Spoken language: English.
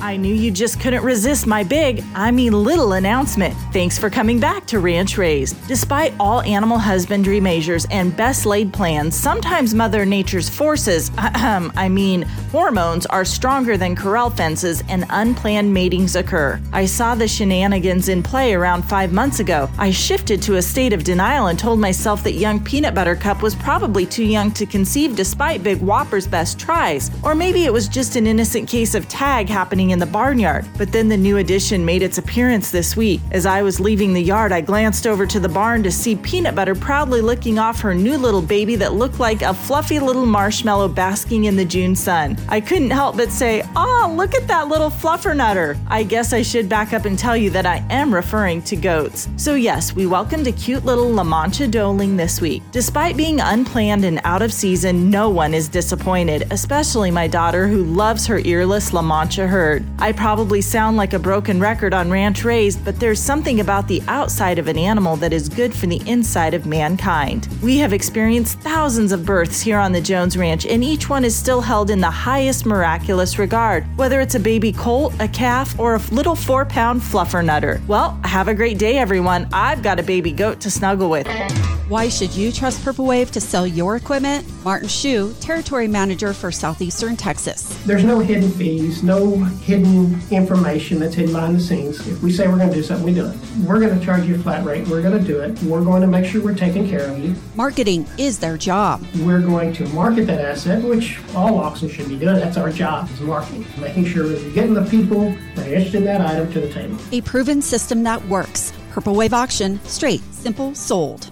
I knew you just couldn't resist my big, I mean little announcement. Thanks for coming back to Ranch Raised. Despite all animal husbandry measures and best laid plans, sometimes Mother Nature's forces, I mean hormones, are stronger than corral fences and unplanned matings occur. I saw the shenanigans in play around five months ago. I shifted to a state of denial and told myself that young Peanut Butter Cup was probably too young to conceive despite Big Whopper's best tries. Or maybe it was just an innocent case of tag happening in the barnyard. But then the new addition made its appearance this week. As I was leaving the yard, I glanced over to the barn to see Peanut Butter proudly licking off her new little baby that looked like a fluffy little marshmallow basking in the June sun. I couldn't help but say, Oh, look at that little fluffernutter. I guess I should back up and tell you that I am referring to goats. So, yes, we welcomed a cute little La Mancha doeling this week. Despite being unplanned and out of season, no one is disappointed, especially my daughter who loves her earless La Mancha herd. I probably sound like a broken record on Ranch Raised, but there's something about the outside of an animal that is good for the inside of mankind. We have experienced thousands of births here on the Jones Ranch, and each one is still held in the highest miraculous regard, whether it's a baby colt, a calf, or a little four pound fluffer nutter. Well, have a great day, everyone. I've got a baby goat to snuggle with. Why should you trust Purple Wave to sell your equipment? Martin Shu, Territory Manager for Southeastern Texas. There's no hidden fees, no hidden information that's hidden behind the scenes. If we say we're going to do something, we do it. We're going to charge you a flat rate. We're going to do it. We're going to make sure we're taking care of you. Marketing is their job. We're going to market that asset, which all auctions should be doing. That's our job, is marketing. Making sure you're getting the people that are interested in that item to the table. A proven system that works. Purple Wave Auction, straight, simple, sold.